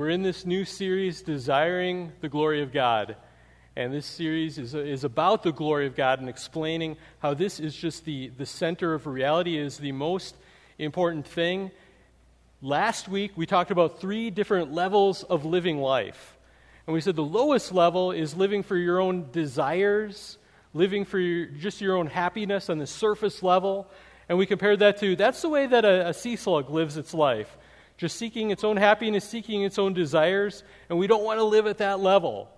we're in this new series, Desiring the Glory of God. And this series is, is about the glory of God and explaining how this is just the, the center of reality, is the most important thing. Last week, we talked about three different levels of living life. And we said the lowest level is living for your own desires, living for your, just your own happiness on the surface level. And we compared that to that's the way that a, a sea slug lives its life just seeking its own happiness, seeking its own desires, and we don't want to live at that level.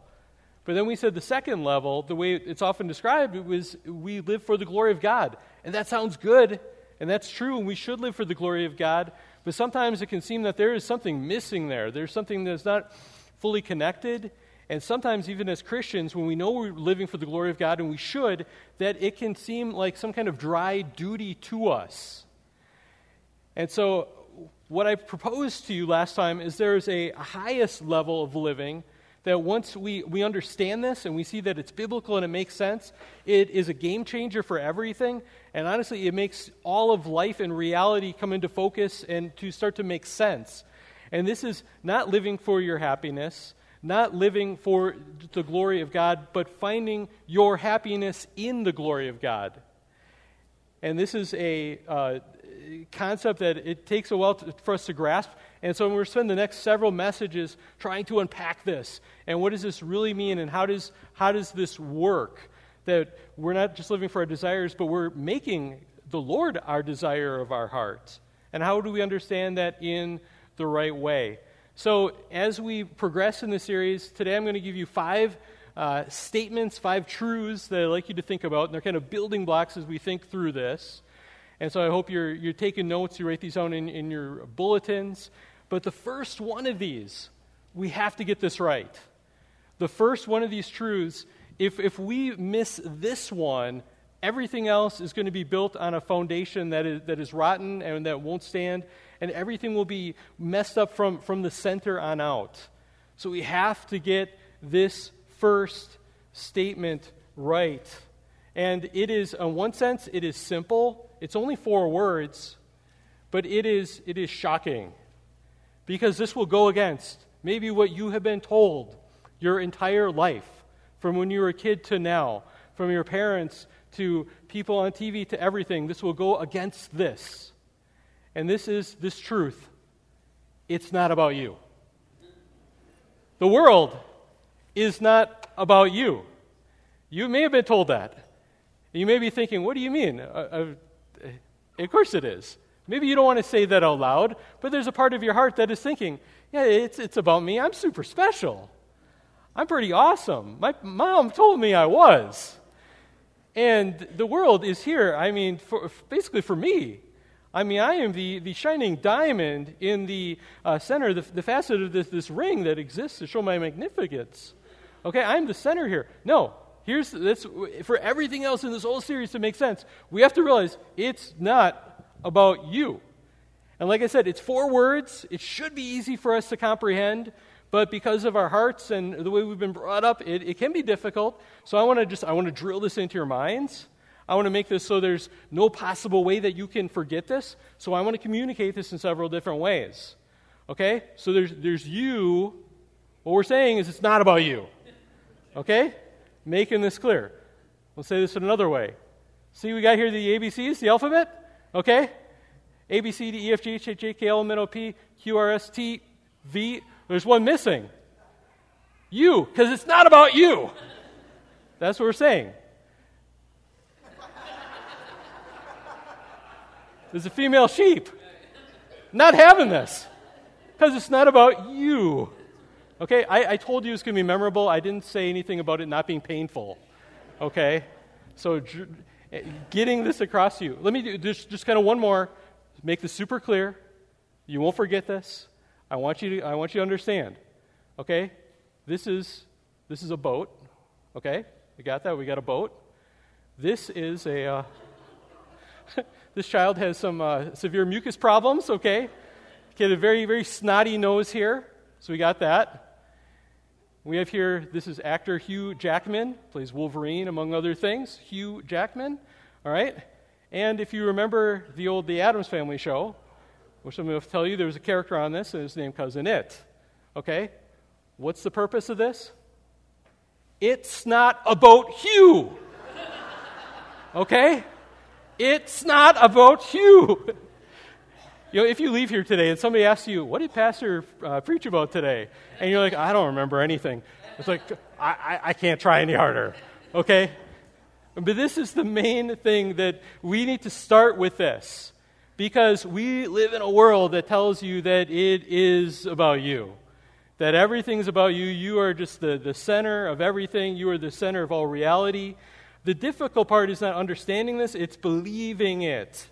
But then we said the second level, the way it's often described, it was we live for the glory of God. And that sounds good, and that's true, and we should live for the glory of God. But sometimes it can seem that there is something missing there. There's something that's not fully connected. And sometimes, even as Christians, when we know we're living for the glory of God, and we should, that it can seem like some kind of dry duty to us. And so, what I proposed to you last time is there's a highest level of living that once we, we understand this and we see that it's biblical and it makes sense, it is a game changer for everything. And honestly, it makes all of life and reality come into focus and to start to make sense. And this is not living for your happiness, not living for the glory of God, but finding your happiness in the glory of God. And this is a, uh, concept that it takes a while to, for us to grasp. And so we're going to spend the next several messages trying to unpack this. And what does this really mean? And how does, how does this work? That we're not just living for our desires, but we're making the Lord our desire of our hearts. And how do we understand that in the right way? So, as we progress in the series, today I'm going to give you five uh, statements, five truths that I'd like you to think about. And they're kind of building blocks as we think through this. And so I hope you're, you're taking notes, you write these down in, in your bulletins. But the first one of these, we have to get this right. The first one of these truths, if, if we miss this one, everything else is going to be built on a foundation that is, that is rotten and that won't stand, and everything will be messed up from, from the center on out. So we have to get this first statement right. And it is, in one sense, it is simple. It's only four words, but it is, it is shocking because this will go against maybe what you have been told your entire life, from when you were a kid to now, from your parents to people on TV to everything. This will go against this. And this is this truth it's not about you. The world is not about you. You may have been told that. You may be thinking, what do you mean? Of course it is. Maybe you don't want to say that out loud, but there's a part of your heart that is thinking, yeah, it's, it's about me. I'm super special. I'm pretty awesome. My mom told me I was. And the world is here, I mean, for, basically for me. I mean, I am the, the shining diamond in the uh, center, the, the facet of this, this ring that exists to show my magnificence. Okay, I'm the center here. No, here's this for everything else in this whole series to make sense, we have to realize it's not about you. And like I said, it's four words. It should be easy for us to comprehend, but because of our hearts and the way we've been brought up, it, it can be difficult. So I want to just I want to drill this into your minds. I want to make this so there's no possible way that you can forget this. So I want to communicate this in several different ways. Okay? So there's there's you. What we're saying is it's not about you. Okay? Making this clear. We'll say this in another way. See, we got here the ABCs, the alphabet, okay? A, B, C, D, E, F, G, H, I, J, K, L, M, N, O, P, Q, R, S, T, V. There's one missing. You, because it's not about you. That's what we're saying. There's a female sheep. Not having this. Because it's not about you. Okay, I, I told you it's going to be memorable. I didn't say anything about it not being painful. Okay? So, getting this across to you. Let me do just, just kind of one more. Make this super clear. You won't forget this. I want you to, I want you to understand. Okay? This is, this is a boat. Okay? We got that? We got a boat. This is a. Uh, this child has some uh, severe mucus problems, okay? He Get a very, very snotty nose here. So we got that. We have here, this is actor Hugh Jackman, plays Wolverine, among other things. Hugh Jackman, all right? And if you remember the old The Addams Family show, which I'm going to tell you, there was a character on this, and his name Cousin It. Okay? What's the purpose of this? It's not about Hugh. Okay? It's not about you. You know, if you leave here today and somebody asks you, what did Pastor uh, preach about today? And you're like, I don't remember anything. It's like, I, I, I can't try any harder. Okay? But this is the main thing that we need to start with this. Because we live in a world that tells you that it is about you. That everything's about you. You are just the, the center of everything. You are the center of all reality. The difficult part is not understanding this, it's believing it.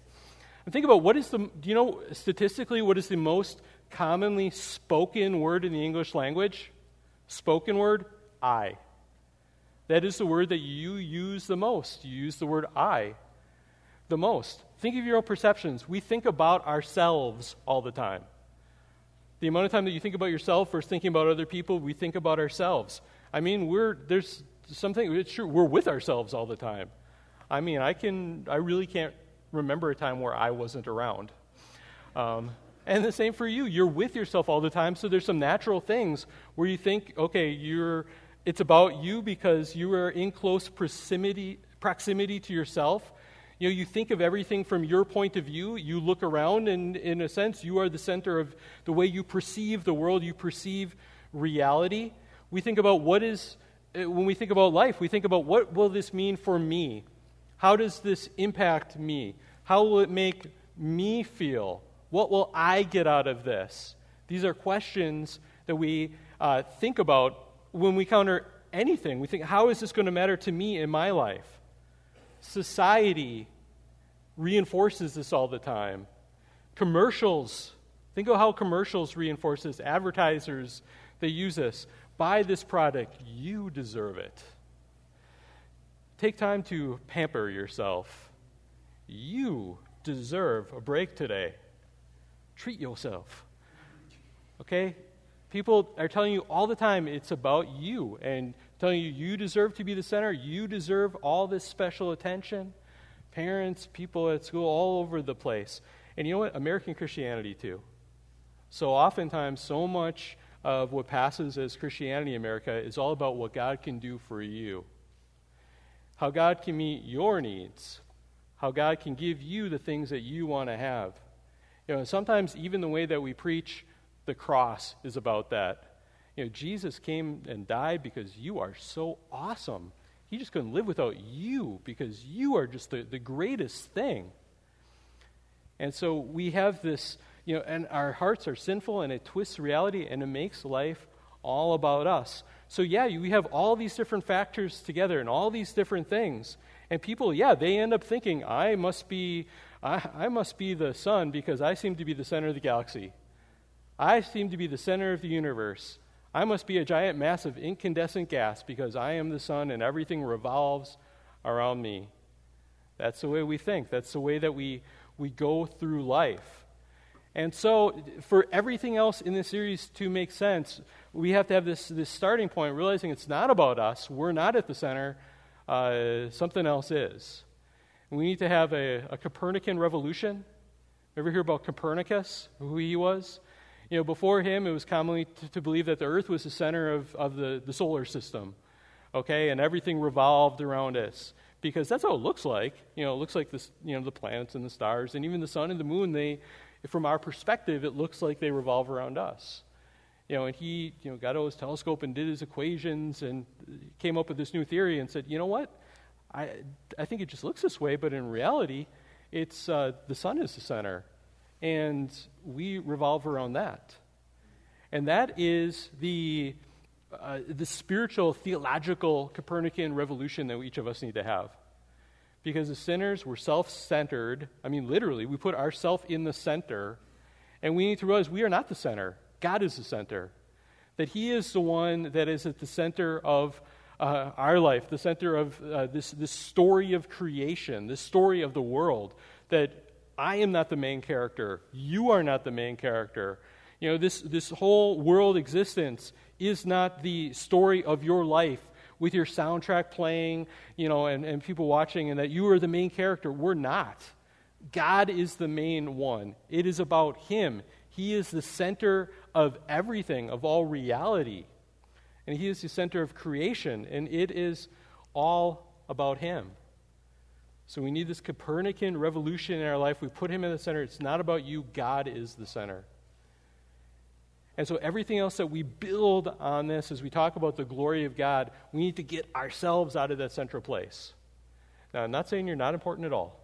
And think about what is the, do you know statistically what is the most commonly spoken word in the English language? Spoken word? I. That is the word that you use the most. You use the word I the most. Think of your own perceptions. We think about ourselves all the time. The amount of time that you think about yourself versus thinking about other people, we think about ourselves. I mean, we're, there's something, it's true, we're with ourselves all the time. I mean, I can, I really can't remember a time where I wasn't around. Um, and the same for you. You're with yourself all the time, so there's some natural things where you think, okay, you're, it's about you because you are in close proximity, proximity to yourself. You know, you think of everything from your point of view. You look around, and in a sense, you are the center of the way you perceive the world, you perceive reality. We think about what is, uh, when we think about life, we think about what will this mean for me? How does this impact me? How will it make me feel? What will I get out of this? These are questions that we uh, think about when we counter anything. We think, how is this going to matter to me in my life? Society reinforces this all the time. Commercials, think of how commercials reinforce this. Advertisers, they use this. Buy this product, you deserve it. Take time to pamper yourself. You deserve a break today. Treat yourself. Okay? People are telling you all the time it's about you and telling you you deserve to be the center. You deserve all this special attention. Parents, people at school, all over the place. And you know what? American Christianity, too. So oftentimes, so much of what passes as Christianity in America is all about what God can do for you how God can meet your needs, how God can give you the things that you want to have. You know, sometimes even the way that we preach the cross is about that. You know, Jesus came and died because you are so awesome. He just couldn't live without you because you are just the, the greatest thing. And so we have this, you know, and our hearts are sinful and it twists reality and it makes life all about us. So, yeah, we have all these different factors together and all these different things. And people, yeah, they end up thinking, I must be, I, I must be the sun because I seem to be the center of the galaxy. I seem to be the center of the universe. I must be a giant mass of incandescent gas because I am the sun and everything revolves around me. That's the way we think. That's the way that we, we go through life. And so, for everything else in this series to make sense, we have to have this, this starting point, realizing it's not about us. We're not at the center. Uh, something else is. We need to have a, a Copernican revolution. Ever hear about Copernicus, who he was? You know, before him, it was commonly to, to believe that the Earth was the center of, of the, the solar system, okay, and everything revolved around us because that's how it looks like. You know, it looks like this, you know, the planets and the stars and even the sun and the moon. They, from our perspective, it looks like they revolve around us you know, and he, you know, got out his telescope and did his equations and came up with this new theory and said, you know what, I, I think it just looks this way, but in reality, it's uh, the sun is the center, and we revolve around that, and that is the uh, the spiritual, theological Copernican revolution that each of us need to have. Because as sinners, we're self centered. I mean, literally, we put ourselves in the center, and we need to realize we are not the center. God is the center. That He is the one that is at the center of uh, our life, the center of uh, this, this story of creation, this story of the world. That I am not the main character. You are not the main character. You know, this, this whole world existence is not the story of your life with your soundtrack playing, you know, and, and people watching, and that you are the main character. We're not. God is the main one. It is about Him. He is the center of everything, of all reality. And He is the center of creation, and it is all about Him. So we need this Copernican revolution in our life. We put Him in the center. It's not about you, God is the center. And so everything else that we build on this as we talk about the glory of God, we need to get ourselves out of that central place. Now, I'm not saying you're not important at all.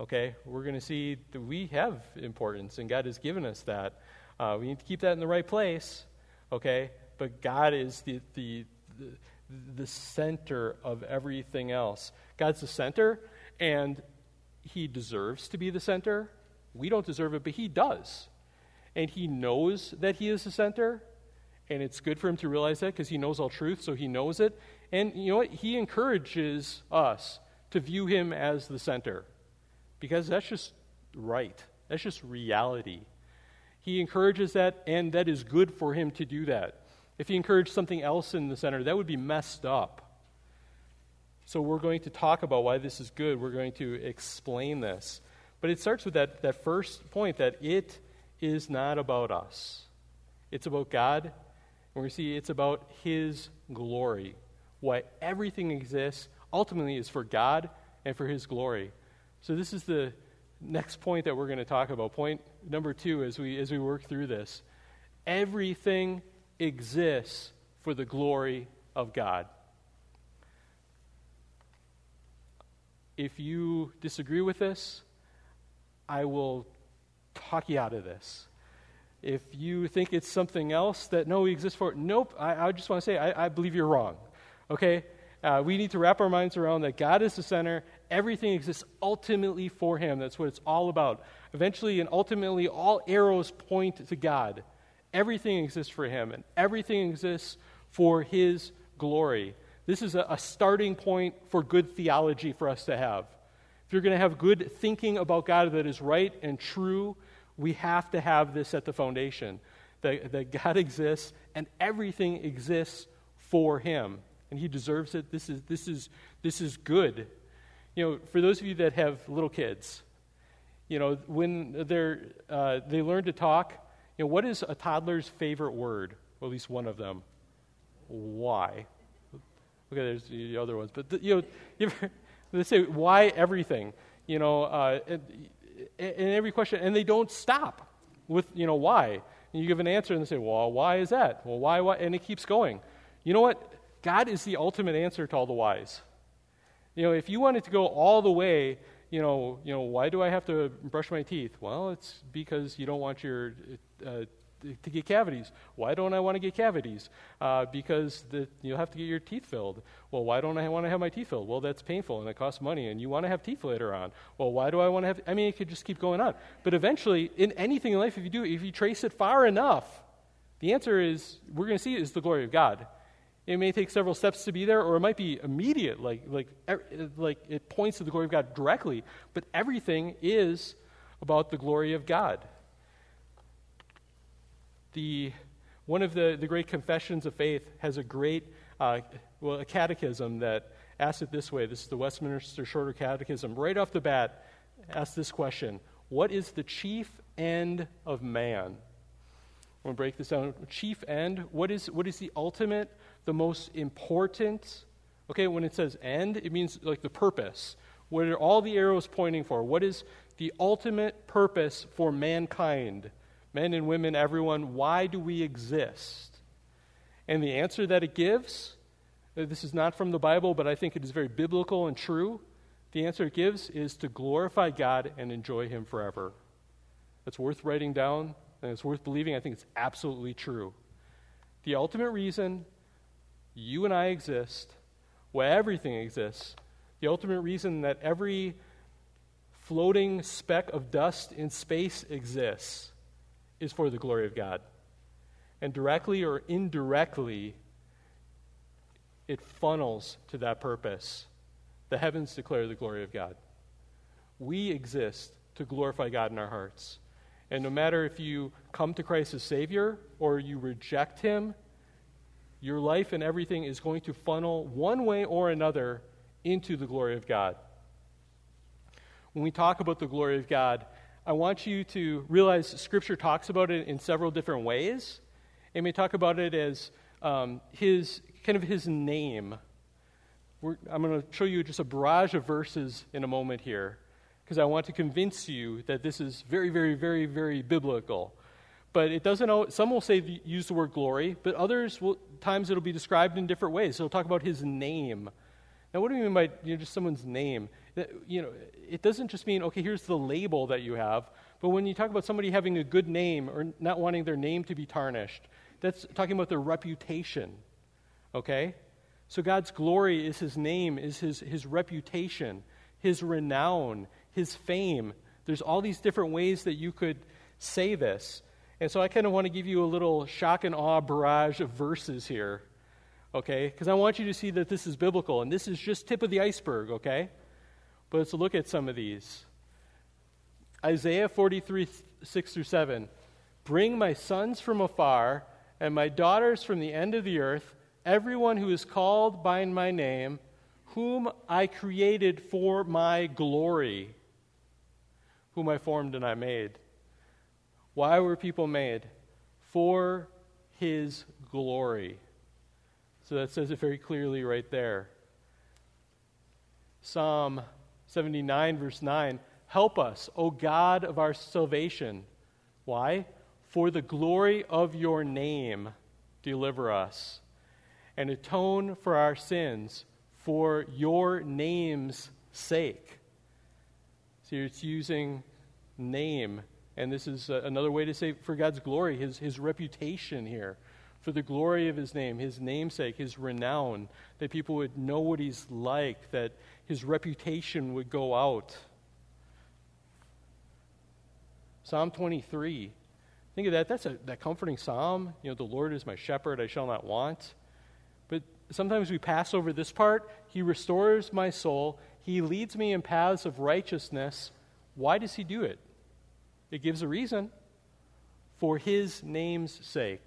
Okay? We're going to see that we have importance, and God has given us that. Uh, we need to keep that in the right place. Okay? But God is the, the, the, the center of everything else. God's the center, and He deserves to be the center. We don't deserve it, but He does and he knows that he is the center, and it's good for him to realize that because he knows all truth, so he knows it. And you know what? He encourages us to view him as the center because that's just right. That's just reality. He encourages that, and that is good for him to do that. If he encouraged something else in the center, that would be messed up. So we're going to talk about why this is good. We're going to explain this. But it starts with that, that first point that it is not about us, it's about God. And we see it's about His glory. Why everything exists ultimately is for God and for His glory. So, this is the next point that we're going to talk about. Point number two as we, as we work through this. Everything exists for the glory of God. If you disagree with this, I will talk you out of this. If you think it's something else that no, we exist for, nope, I, I just want to say, I, I, believe you're wrong. Okay? Uh, we need to wrap our minds around that God is the center. Everything exists ultimately for Him. That's what it's all about. Eventually and ultimately, all arrows point to God. Everything exists for Him, and everything exists for His glory. This is a, a starting point for good theology for us to have. If you're going to have good thinking about God that is right and true, we have to have this at the foundation that, that God exists and everything exists for Him. And He deserves it. This is, this, is, this is good. You know, for those of you that have little kids, you know, when they're, uh, they learn to talk, you know, what is a toddler's favorite word? Well, at least one of them. Why? Okay, there's the other ones. But, the, you know, they say, why everything? You know, uh, in every question, and they don't stop with, you know, why. And you give an answer and they say, well, why is that? Well, why, why? And it keeps going. You know what? God is the ultimate answer to all the whys. You know, if you wanted to go all the way, you know, you know, why do I have to brush my teeth? Well, it's because you don't want your uh, to get cavities. Why don't I want to get cavities? Uh, because the, you'll have to get your teeth filled. Well, why don't I want to have my teeth filled? Well, that's painful and it costs money, and you want to have teeth later on. Well, why do I want to have? I mean, it could just keep going on. But eventually, in anything in life, if you do, if you trace it far enough, the answer is we're going to see is the glory of God. It may take several steps to be there, or it might be immediate, like like like it points to the glory of God directly. But everything is about the glory of God the, one of the, the great confessions of faith has a great, uh, well, a catechism that asks it this way. This is the Westminster Shorter Catechism. Right off the bat, asks this question What is the chief end of man? I'm going to break this down. Chief end, what is, what is the ultimate, the most important? Okay, when it says end, it means like the purpose. What are all the arrows pointing for? What is the ultimate purpose for mankind? men and women, everyone, why do we exist? And the answer that it gives, uh, this is not from the Bible, but I think it is very biblical and true. The answer it gives is to glorify God and enjoy Him forever. That's worth writing down, and it's worth believing. I think it's absolutely true. The ultimate reason you and I exist, where everything exists, the ultimate reason that every floating speck of dust in space exists is for the glory of God. And directly or indirectly, it funnels to that purpose. The heavens declare the glory of God. We exist to glorify God in our hearts. And no matter if you come to Christ as Savior or you reject Him, your life and everything is going to funnel one way or another into the glory of God. When we talk about the glory of God, I want you to realize Scripture talks about it in several different ways. It may talk about it as um, his kind of his name. We're, I'm going to show you just a barrage of verses in a moment here because I want to convince you that this is very, very, very, very biblical. But it doesn't. Some will say use the word glory, but others will times it'll be described in different ways. So it'll talk about his name. Now, what do you mean by you know, just someone's name? You know, it doesn't just mean okay, here's the label that you have. But when you talk about somebody having a good name or not wanting their name to be tarnished, that's talking about their reputation. Okay? So God's glory is his name, is his, his reputation, his renown, his fame. There's all these different ways that you could say this. And so I kind of want to give you a little shock and awe barrage of verses here, okay? Because I want you to see that this is biblical, and this is just tip of the iceberg, okay? But let's look at some of these. Isaiah 43, 6 through 7. Bring my sons from afar and my daughters from the end of the earth, everyone who is called by my name, whom I created for my glory, whom I formed and I made. Why were people made? For his glory. So that says it very clearly right there. Psalm 79, verse 9 Help us, O God of our salvation. Why? For the glory of your name, deliver us, and atone for our sins for your name's sake. So it's using name, and this is uh, another way to say for God's glory, his, his reputation here, for the glory of his name, his namesake, his renown, that people would know what he's like, that his reputation would go out. Psalm 23 Think of that. That's a that comforting psalm. You know, the Lord is my shepherd, I shall not want. But sometimes we pass over this part. He restores my soul. He leads me in paths of righteousness. Why does he do it? It gives a reason. For his name's sake.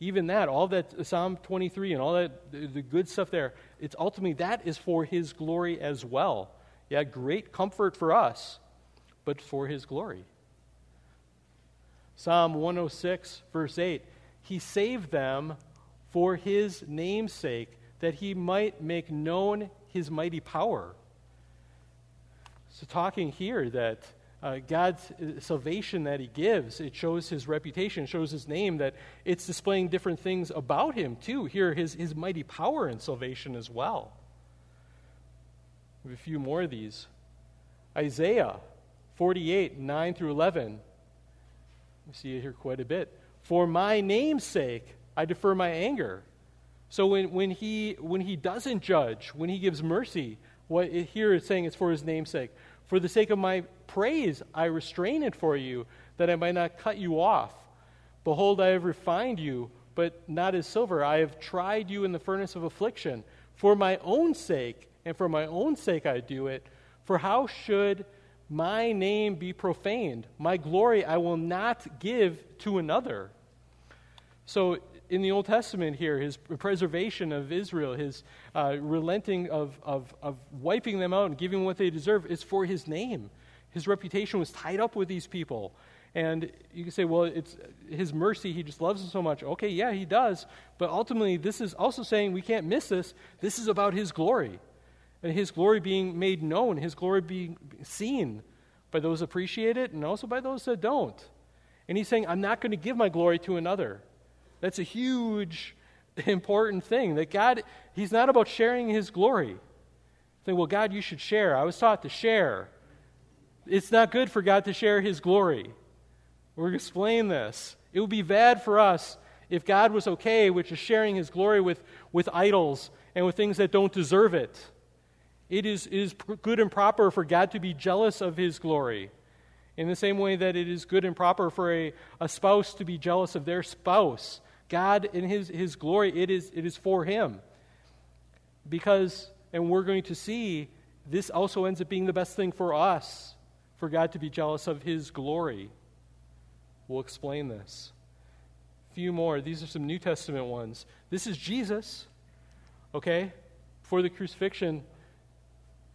Even that, all that Psalm 23 and all that, the good stuff there, it's ultimately that is for his glory as well. Yeah, great comfort for us, but for his glory. Psalm 106, verse 8 He saved them for his name's sake, that he might make known his mighty power. So, talking here that uh, God's uh, salvation that he gives, it shows his reputation, shows his name, that it's displaying different things about him, too. Here, his, his mighty power in salvation as well. We have a few more of these. Isaiah 48, 9 through 11. We see it here quite a bit. For my name's sake, I defer my anger. So when, when, he, when he doesn't judge, when he gives mercy, what it, here it's saying it's for his name's sake. For the sake of my praise, I restrain it for you, that I might not cut you off. Behold, I have refined you, but not as silver. I have tried you in the furnace of affliction. For my own sake, and for my own sake I do it. For how should my name be profaned. My glory I will not give to another. So, in the Old Testament, here, his preservation of Israel, his uh, relenting of, of, of wiping them out and giving them what they deserve is for his name. His reputation was tied up with these people. And you can say, well, it's his mercy, he just loves them so much. Okay, yeah, he does. But ultimately, this is also saying we can't miss this. This is about his glory and his glory being made known, his glory being seen by those appreciate it and also by those that don't. And he's saying, I'm not going to give my glory to another. That's a huge, important thing. That God, he's not about sharing his glory. Saying, well, God, you should share. I was taught to share. It's not good for God to share his glory. We're going to explain this. It would be bad for us if God was okay with just sharing his glory with, with idols and with things that don't deserve it. It is, is good and proper for God to be jealous of his glory. In the same way that it is good and proper for a, a spouse to be jealous of their spouse. God, in his, his glory, it is, it is for him. Because, and we're going to see, this also ends up being the best thing for us, for God to be jealous of his glory. We'll explain this. A few more. These are some New Testament ones. This is Jesus, okay? For the crucifixion,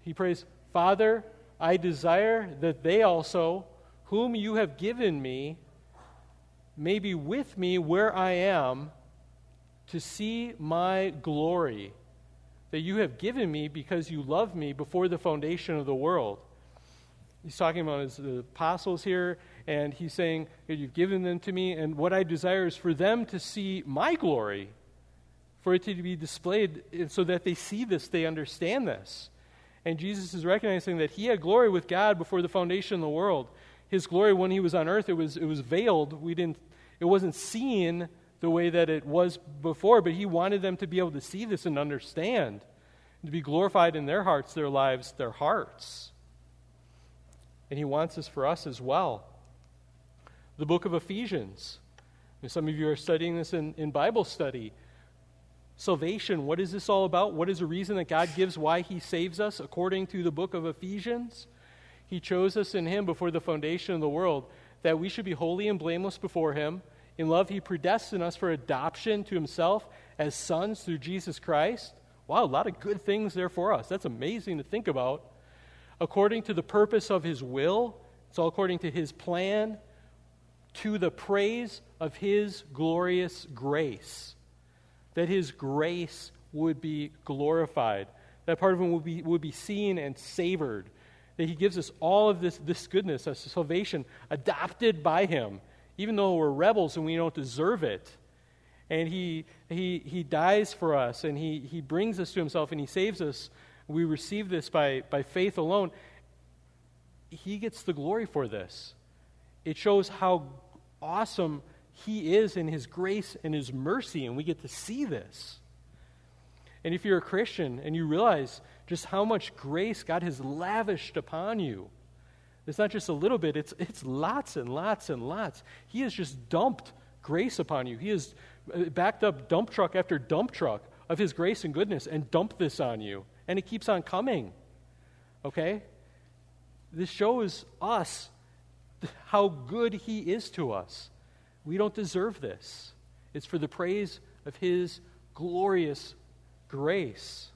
he prays, Father, I desire that they also, whom you have given me may be with me where I am to see my glory that you have given me because you loved me before the foundation of the world. He's talking about his apostles here, and he's saying you've given them to me, and what I desire is for them to see my glory, for it to be displayed so that they see this, they understand this. And Jesus is recognizing that he had glory with God before the foundation of the world. His glory when he was on earth, it was, it was veiled. We didn't, it wasn't seen the way that it was before, but he wanted them to be able to see this and understand, and to be glorified in their hearts, their lives, their hearts. And he wants this for us as well. The book of Ephesians. And some of you are studying this in, in Bible study. Salvation, what is this all about? What is the reason that God gives why he saves us according to the book of Ephesians? He chose us in him before the foundation of the world that we should be holy and blameless before him in love, he predestined us for adoption to himself as sons through Jesus Christ. Wow, a lot of good things there for us. That's amazing to think about. According to the purpose of his will, it's all according to his plan, to the praise of his glorious grace. That his grace would be glorified, that part of him would be, would be seen and savored. That he gives us all of this, this goodness, a salvation adopted by him even though we're rebels and we don't deserve it. And he, he, he dies for us and he, he brings us to himself and he saves us. We receive this by, by faith alone. He gets the glory for this. It shows how awesome he is in his grace and his mercy, and we get to see this. And if you're a Christian and you realize just how much grace God has lavished upon you, it's not just a little bit, it's, it's lots and lots and lots. He has just dumped grace upon you. He has uh, backed up dump truck after dump truck of His grace and goodness and dumped this on you. And it keeps on coming. Okay? This shows us how good He is to us. We don't deserve this. It's for the praise of His glorious grace.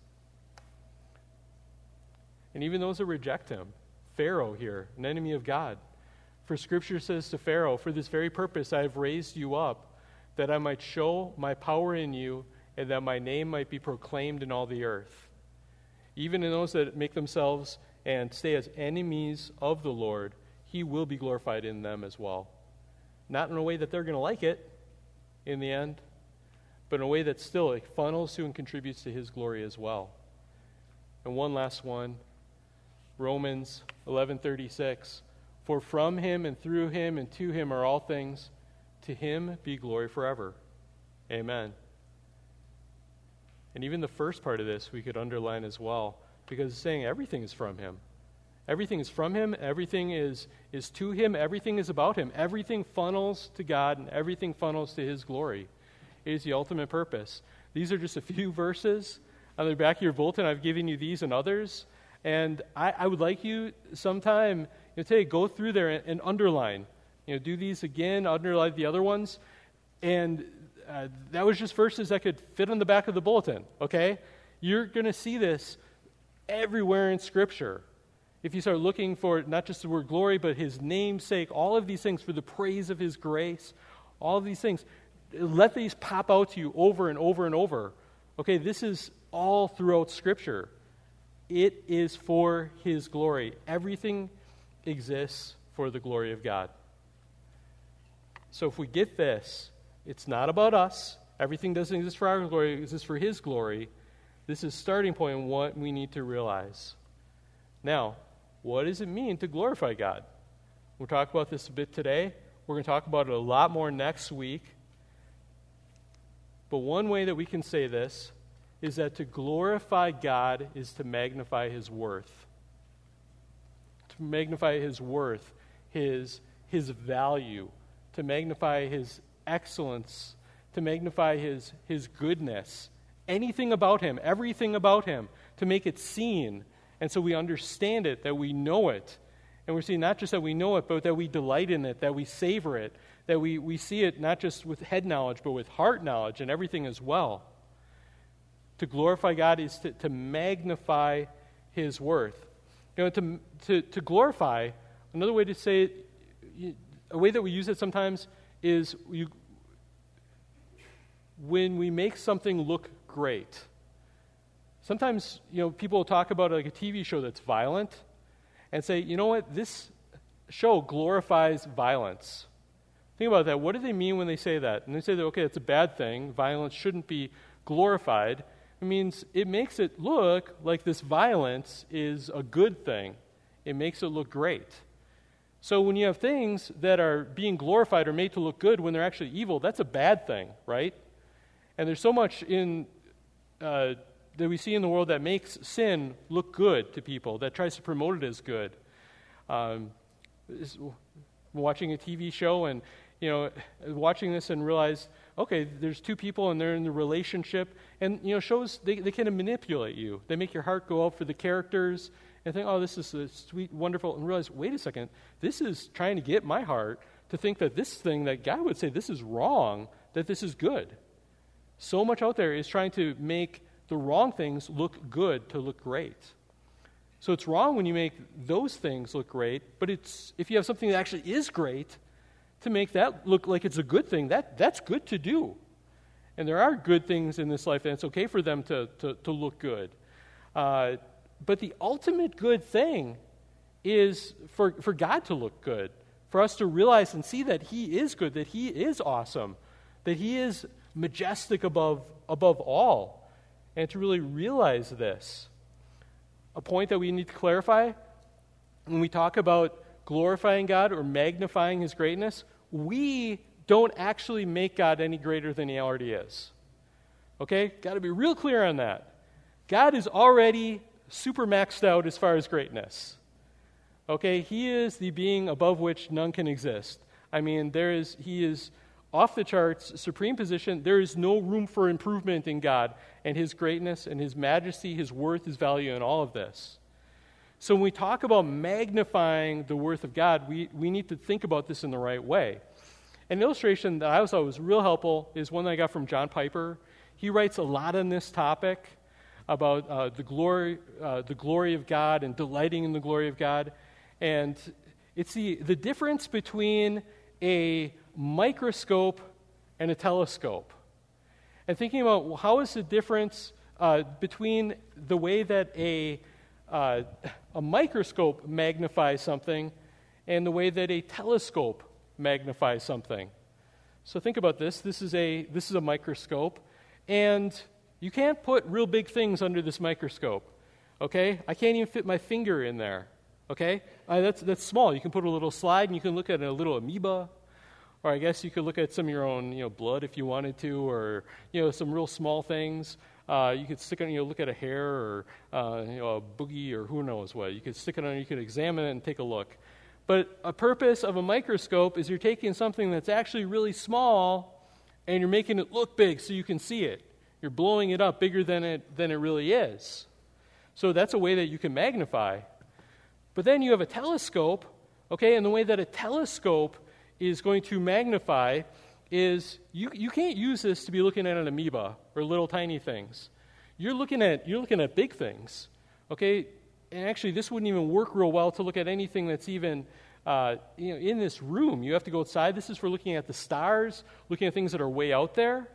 And even those that reject Him, Pharaoh here, an enemy of God. For Scripture says to Pharaoh, For this very purpose I have raised you up, that I might show my power in you, and that my name might be proclaimed in all the earth. Even in those that make themselves and stay as enemies of the Lord, he will be glorified in them as well. Not in a way that they're going to like it in the end, but in a way that still funnels to and contributes to his glory as well. And one last one Romans 11:36 For from him and through him and to him are all things to him be glory forever. Amen. And even the first part of this we could underline as well because it's saying everything is from him. Everything is from him, everything is is to him, everything is about him. Everything funnels to God and everything funnels to his glory. It is the ultimate purpose. These are just a few verses. On the back of your bulletin, I've given you these and others. And I, I would like you sometime, you know, today, go through there and, and, underline. You know, do these again, underline the other ones. And uh, that was just verses that could fit on the back of the bulletin, okay? You're going to see this everywhere in Scripture. If you start looking for not just the word glory, but his namesake, all of these things for the praise of his grace, all of these things, let these pop out to you over and over and over. Okay, this is all throughout Scripture. It is for His glory. Everything exists for the glory of God. So if we get this, it's not about us. Everything doesn't exist for our glory, it exists for His glory. This is starting point and what we need to realize. Now, what does it mean to glorify God? We'll talk about this a bit today. We're going to talk about it a lot more next week. But one way that we can say this is that to glorify God is to magnify his worth. To magnify his worth, his, his value, to magnify his excellence, to magnify his, his goodness, anything about him, everything about him, to make it seen. And so we understand it, that we know it. And we're seeing not just that we know it, but that we delight in it, that we savor it, that we, we see it not just with head knowledge, but with heart knowledge and everything as well. To glorify God is to, to magnify His worth. You know, to, to, to glorify, another way to say it a way that we use it sometimes is you, when we make something look great. Sometimes, you know, people talk about like a TV show that's violent and say, you know what, this show glorifies violence. Think about that. What do they mean when they say that? And they say that, okay, it's a bad thing. Violence shouldn't be glorified. It means it makes it look like this violence is a good thing, it makes it look great. So when you have things that are being glorified or made to look good when they're actually evil, that's a bad thing, right? And there's so much in uh, that we see in the world that makes sin look good to people, that tries to promote it as good. Um, watching a TV show and you know watching this and realize, okay, there's two people and they're in the relationship, and you know shows they, they kind of manipulate you. They make your heart go out for the characters and think, oh, this is a sweet, wonderful, and realize, wait a second, this is trying to get my heart to think that this thing that God would say this is wrong, that this is good. So much out there is trying to make the wrong things look good to look great. So it's wrong when you make those things look great, but it's if you have something that actually is great, to make that look like it's a good thing, that, that's good to do. And there are good things in this life, and it's okay for them to, to, to look good. Uh, but the ultimate good thing is for, for God to look good, for us to realize and see that He is good, that He is awesome, that He is majestic above, above all, and to really realize this. A point that we need to clarify when we talk about glorifying God or magnifying His greatness, we don't actually make God any greater than He already is. Okay? Got to be real clear on that. God is already super maxed out as far as greatness. Okay? He is the being above which none can exist. I mean, there is, He is off the charts, supreme position. There is no room for improvement in God and His greatness and His majesty, His worth, His value, and all of this. So when we talk about magnifying the worth of God, we, we need to think about this in the right way. An illustration that I thought was real helpful is one that I got from John Piper. He writes a lot on this topic about uh, the, glory, uh, the glory of God and delighting in the glory of God. And it's the, the difference between a microscope and a telescope. And thinking about how is the difference uh, between the way that a, uh, a microscope magnifies something and the way that a telescope magnifies something. So think about this. This is a, this is a microscope, and you can't put real big things under this microscope. Okay? I can't even fit my finger in there. Okay? Uh, that's, that's small. You can put a little slide and you can look at a little amoeba or I guess you could look at some of your own, you know, blood if you wanted to, or you know, some real small things. Uh, you could stick it, you know, look at a hair or uh, you know, a boogie or who knows what. You could stick it on, you could examine it and take a look. But a purpose of a microscope is you're taking something that's actually really small and you're making it look big so you can see it. You're blowing it up bigger than it, than it really is. So that's a way that you can magnify. But then you have a telescope, okay, and the way that a telescope is going to magnify is you, you can't use this to be looking at an amoeba or little tiny things. You're looking at, you're looking at big things. Okay? And actually, this wouldn't even work real well to look at anything that's even uh, you know, in this room. You have to go outside. This is for looking at the stars, looking at things that are way out there.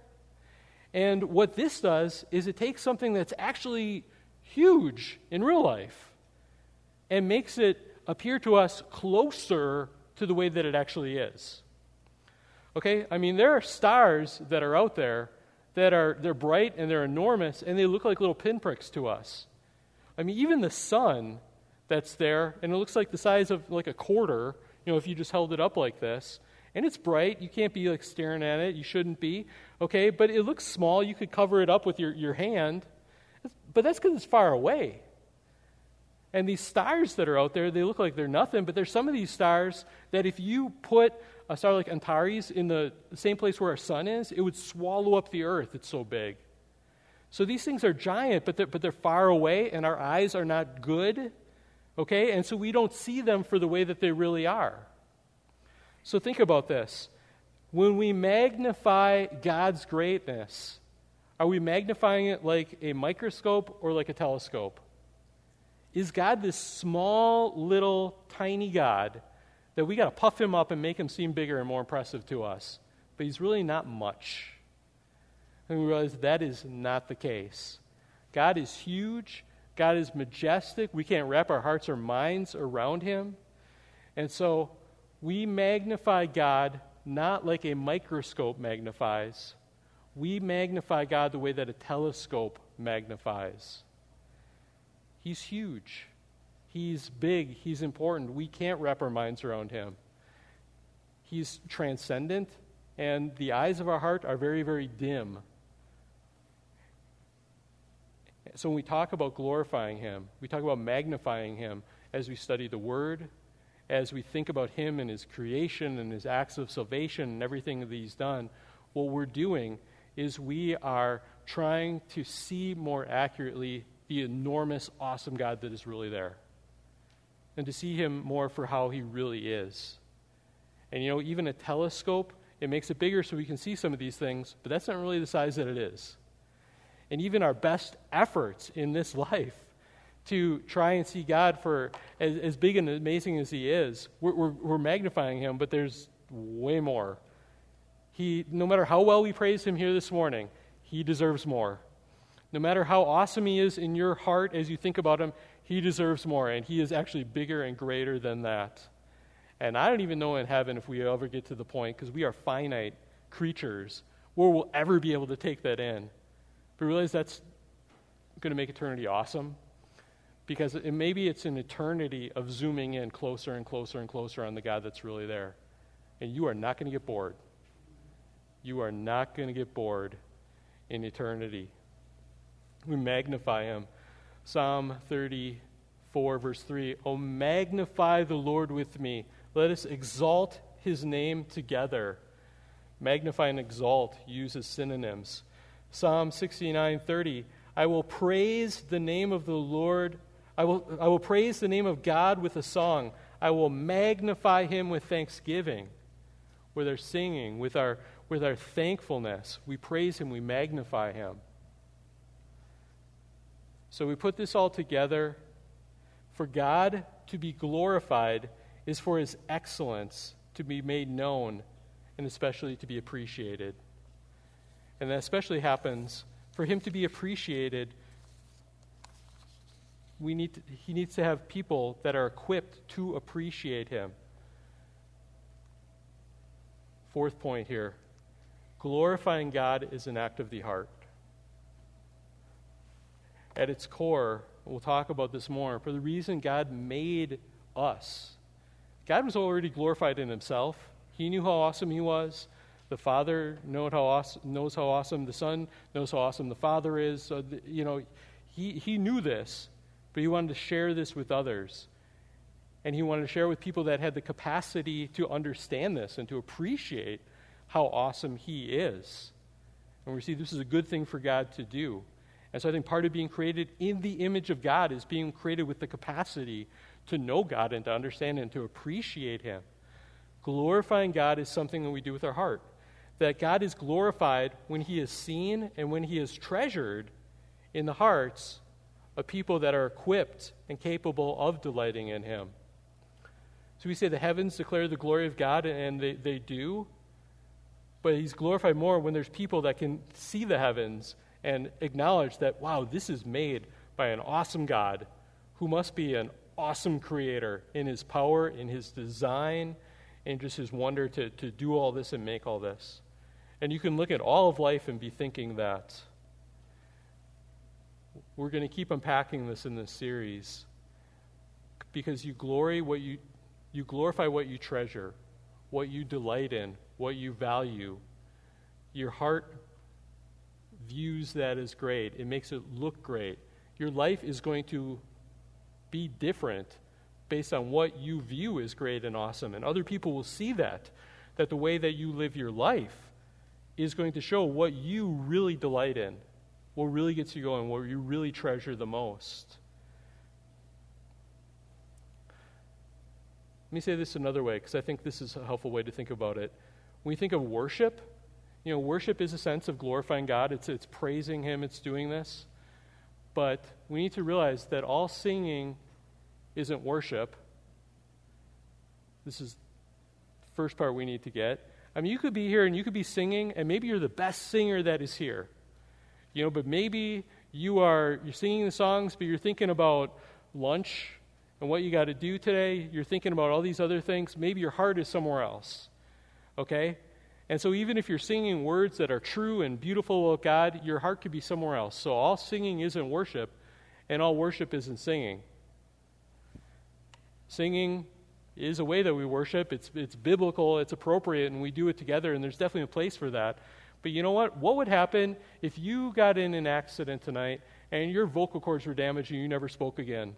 And what this does is it takes something that's actually huge in real life and makes it appear to us closer to the way that it actually is. Okay? I mean, there are stars that are out there that are they're bright and they're enormous and they look like little pinpricks to us. I mean, even the sun that's there, and it looks like the size of like a quarter, you know, if you just held it up like this. And it's bright. You can't be like staring at it. You shouldn't be. Okay? But it looks small. You could cover it up with your, your hand. But that's because it's far away. And these stars that are out there, they look like they're nothing, but there's some of these stars that if you put a star like Antares in the, same place where our sun is, it would swallow up the earth. It's so big. So these things are giant, but they're, but they're far away, and our eyes are not good. Okay? And so we don't see them for the way that they really are. So think about this. When we magnify God's greatness, are we magnifying it like a microscope or like a telescope? Is God this small, little, tiny God that we got to puff him up and make him seem bigger and more impressive to us. But he's really not much. And we realize that is not the case. God is huge, God is majestic. We can't wrap our hearts or minds around him. And so we magnify God not like a microscope magnifies. We magnify God the way that a telescope magnifies. He's huge. He's big. He's important. We can't wrap our minds around him. He's transcendent, and the eyes of our heart are very, very dim. So when we talk about glorifying him, we talk about magnifying him as we study the word, as we think about him and his creation and his acts of salvation and everything that he's done, what we're doing is we are trying to see more accurately the enormous, awesome God that is really there. And to see him more for how he really is. And you know, even a telescope, it makes it bigger so we can see some of these things, but that's not really the size that it is. And even our best efforts in this life to try and see God for as, as big and amazing as He is, we're, we're, we're magnifying Him, but there's way more. He, no matter how well we praise Him here this morning, He deserves more. No matter how awesome He is in your heart as you think about Him, He deserves more, and He is actually bigger and greater than that. And I don't even know in heaven if we ever get to the point, because we are finite creatures, where we'll ever be able to take that in. But realize that's going to make eternity awesome because it, maybe it's an eternity of zooming in closer and closer and closer on the God that's really there. And you are not going to get bored. You are not going to get bored in eternity. We magnify him. Psalm 34, verse 3 Oh, magnify the Lord with me. Let us exalt his name together. Magnify and exalt uses synonyms. Psalm 69:30 I will praise the name of the Lord I will, I will praise the name of God with a song. I will magnify him with thanksgiving. With our singing, with our, with our thankfulness, we praise him, we magnify him. So we put this all together. For God to be glorified is for his excellence to be made known and especially to be appreciated. And that especially happens for him to be appreciated we need to, he needs to have people that are equipped to appreciate him. Fourth point here glorifying God is an act of the heart. At its core, we'll talk about this more, for the reason God made us. God was already glorified in himself. He knew how awesome he was. The Father knows how awesome, the Son knows how awesome the Father is. So, you know, he, he knew this but he wanted to share this with others. And he wanted to share with people that had the capacity to understand this and to appreciate how awesome he is. And we see this is a good thing for God to do. And so I think part of being created in the image of God is being created with the capacity to know God and to understand and to appreciate him. Glorifying God is something that we do with our heart. That God is glorified when he is seen and when he is treasured in the hearts of people that are equipped and capable of delighting in Him. So we say the heavens declare the glory of God, and they, they do. But He's glorified more when there's people that can see the heavens and acknowledge that, wow, this is made by an awesome God who must be an awesome creator in His power, in His design, and just His wonder to, to do all this and make all this. And you can look at all of life and be thinking that. We're going to keep unpacking this in this series because you glory what you you glorify what you treasure, what you delight in, what you value. Your heart views that as great. It makes it look great. Your life is going to be different based on what you view as great and awesome. And other people will see that, that the way that you live your life is going to show what you really delight in what really gets you going, what you really treasure the most. Let me say this another way, because I think this is a helpful way to think about it. When we think of worship, you know, worship is a sense of glorifying God. It's, it's praising Him, it's doing this. But we need to realize that all singing isn't worship. This is the first part we need to get. I mean, you could be here and you could be singing, and maybe you're the best singer that is here. You know, but maybe you are you're singing the songs, but you're thinking about lunch and what you got to do today. You're thinking about all these other things. Maybe your heart is somewhere else. Okay? And so, even if you're singing words that are true and beautiful oh God, your heart could be somewhere else. So, all singing isn't worship, and all worship isn't singing. Singing is a way that we worship. It's, it's biblical, it's appropriate, and we do it together, and there's definitely a place for that. But you know what? What would happen if you got in an accident tonight and your vocal cords were damaged and you never spoke again?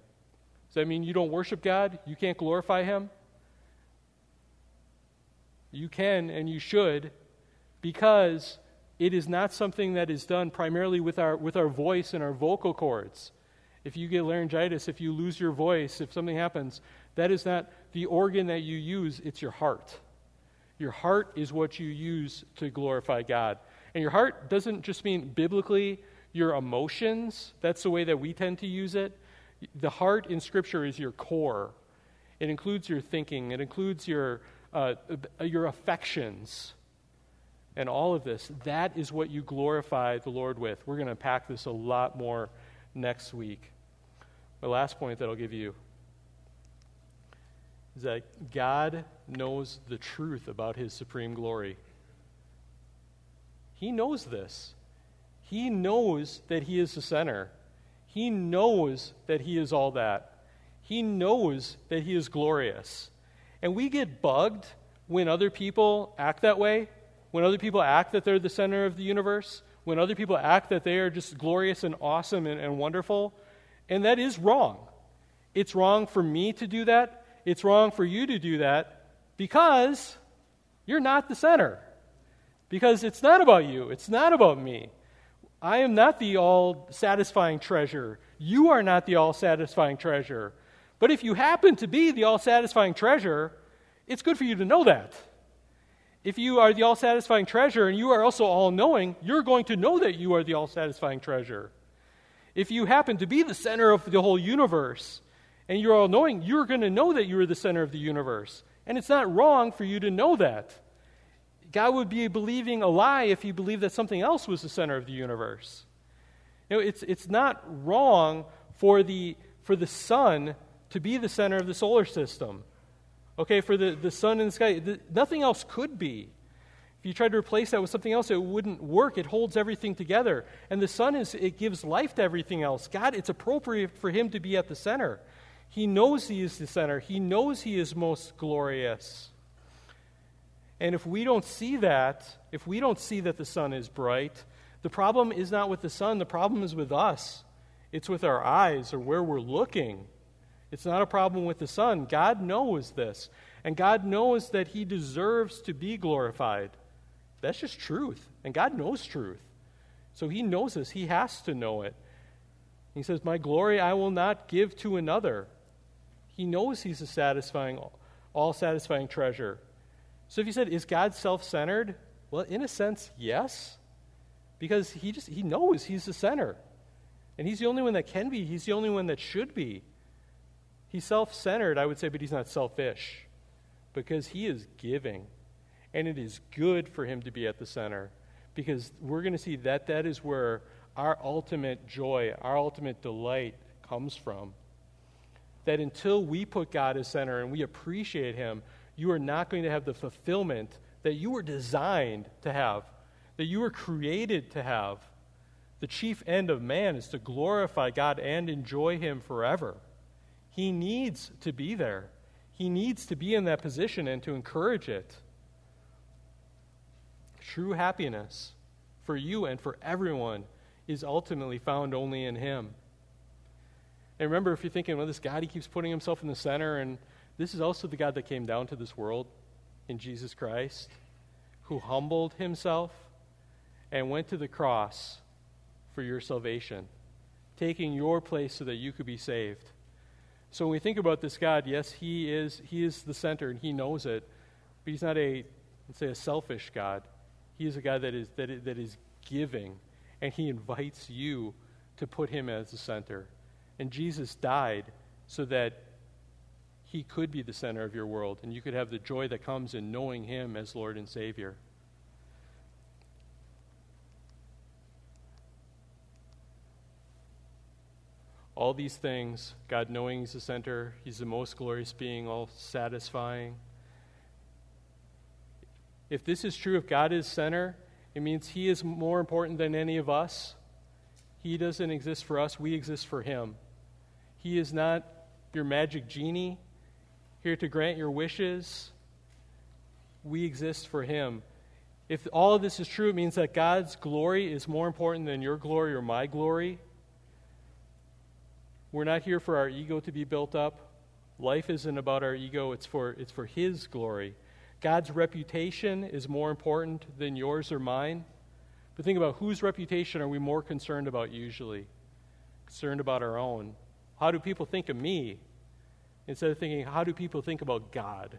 Does that mean you don't worship God? You can't glorify Him? You can and you should because it is not something that is done primarily with our, with our voice and our vocal cords. If you get laryngitis, if you lose your voice, if something happens, that is not the organ that you use, it's your heart. Your heart is what you use to glorify God. And your heart doesn't just mean biblically your emotions, that's the way that we tend to use it. The heart in Scripture is your core, it includes your thinking, it includes your uh, your affections, and all of this. That is what you glorify the Lord with. We're going to unpack this a lot more next week. My last point that I'll give you is that God knows the truth about his supreme glory. He knows this. He knows that he is the center. He knows that he is all that. He knows that he is glorious. And we get bugged when other people act that way, when other people act that they're the center of the universe, when other people act that they are just glorious and awesome and, and wonderful. And that is wrong. It's wrong for me to do that. It's wrong for you to do that because you're not the center. Because it's not about you, it's not about me. I am not the all satisfying treasure. You are not the all satisfying treasure. But if you happen to be the all satisfying treasure, it's good for you to know that. If you are the all satisfying treasure and you are also all knowing, you're going to know that you are the all satisfying treasure. If you happen to be the center of the whole universe and you're all knowing, you're going to know that you are the center of the universe. And it's not wrong for you to know that. God would be believing a lie if he believed that something else was the center of the universe. You know, it's, it's not wrong for the, for the sun to be the center of the solar system. Okay, for the, the sun and the sky, the, nothing else could be. If you tried to replace that with something else, it wouldn't work. It holds everything together. And the sun is it gives life to everything else. God, it's appropriate for him to be at the center. He knows he is the center. He knows he is most glorious. And if we don't see that, if we don't see that the sun is bright, the problem is not with the sun, the problem is with us. It's with our eyes or where we're looking. It's not a problem with the Son. God knows this. And God knows that He deserves to be glorified. That's just truth. And God knows truth. So He knows this. He has to know it. He says, My glory I will not give to another. He knows He's a satisfying, all satisfying treasure. So if you said, Is God self centered? Well, in a sense, yes. Because he just he knows he's the center. And he's the only one that can be, he's the only one that should be. He's self centered, I would say, but he's not selfish because he is giving. And it is good for him to be at the center because we're going to see that that is where our ultimate joy, our ultimate delight comes from. That until we put God as center and we appreciate him, you are not going to have the fulfillment that you were designed to have, that you were created to have. The chief end of man is to glorify God and enjoy him forever. He needs to be there. He needs to be in that position and to encourage it. True happiness for you and for everyone is ultimately found only in Him. And remember, if you're thinking, well, this God, He keeps putting Himself in the center, and this is also the God that came down to this world in Jesus Christ, who humbled Himself and went to the cross for your salvation, taking your place so that you could be saved. So when we think about this God, yes, he is he is the center and he knows it, but he's not a let's say a selfish God. He is a God that is that is, that is giving, and he invites you to put him as the center. And Jesus died so that he He could be the center of your world, and you could have the joy that comes in knowing Him as Lord and Savior. All these things, God knowing He's the center, He's the most glorious being, all satisfying. If this is true, if God is center, it means He is more important than any of us. He doesn't exist for us, we exist for Him. He is not your magic genie here to grant your wishes. We exist for Him. If all of this is true, it means that God's glory is more important than your glory or my glory. We're not here for our ego to be built up. Life isn't about our ego, it's for, it's for His glory. God's reputation is more important than yours or mine. But think about whose reputation are we more concerned about usually? Concerned about our own. How do people think of me? Instead of thinking, how do people think about God?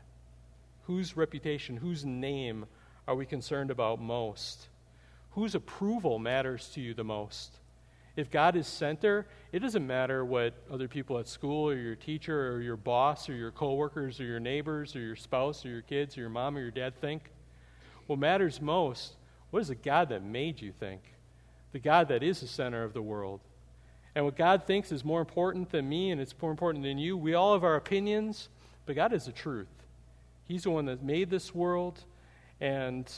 Whose reputation, whose name are we concerned about most? Whose approval matters to you the most? If God is center, it doesn't matter what other people at school or your teacher or your boss or your coworkers or your neighbors or your spouse or your kids or your mom or your dad think. What matters most, what is the God that made you think? The God that is the center of the world. And what God thinks is more important than me and it's more important than you. We all have our opinions, but God is the truth. He's the one that made this world. And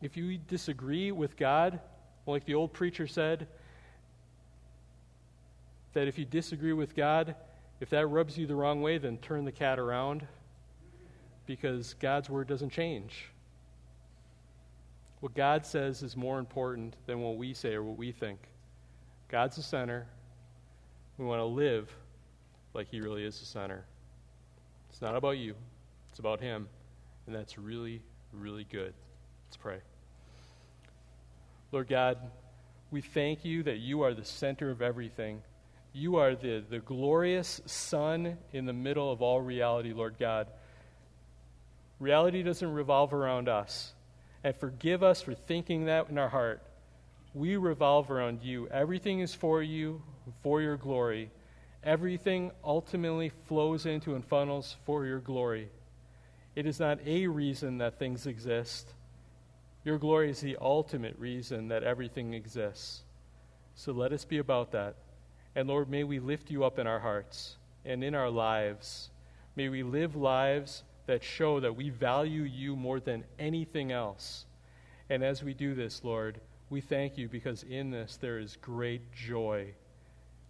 if you disagree with God, like the old preacher said, that if you disagree with God, if that rubs you the wrong way, then turn the cat around because God's word doesn't change. What God says is more important than what we say or what we think. God's the center. We want to live like He really is the center. It's not about you, it's about Him. And that's really, really good. Let's pray. Lord God, we thank you that you are the center of everything. You are the, the glorious sun in the middle of all reality, Lord God. Reality doesn't revolve around us. And forgive us for thinking that in our heart. We revolve around you. Everything is for you, for your glory. Everything ultimately flows into and funnels for your glory. It is not a reason that things exist. Your glory is the ultimate reason that everything exists. So let us be about that. And Lord, may we lift you up in our hearts and in our lives. May we live lives that show that we value you more than anything else. And as we do this, Lord, we thank you because in this there is great joy.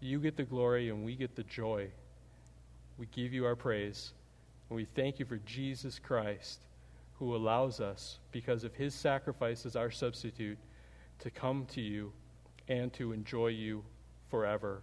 You get the glory and we get the joy. We give you our praise. And we thank you for Jesus Christ, who allows us, because of his sacrifice as our substitute, to come to you and to enjoy you forever.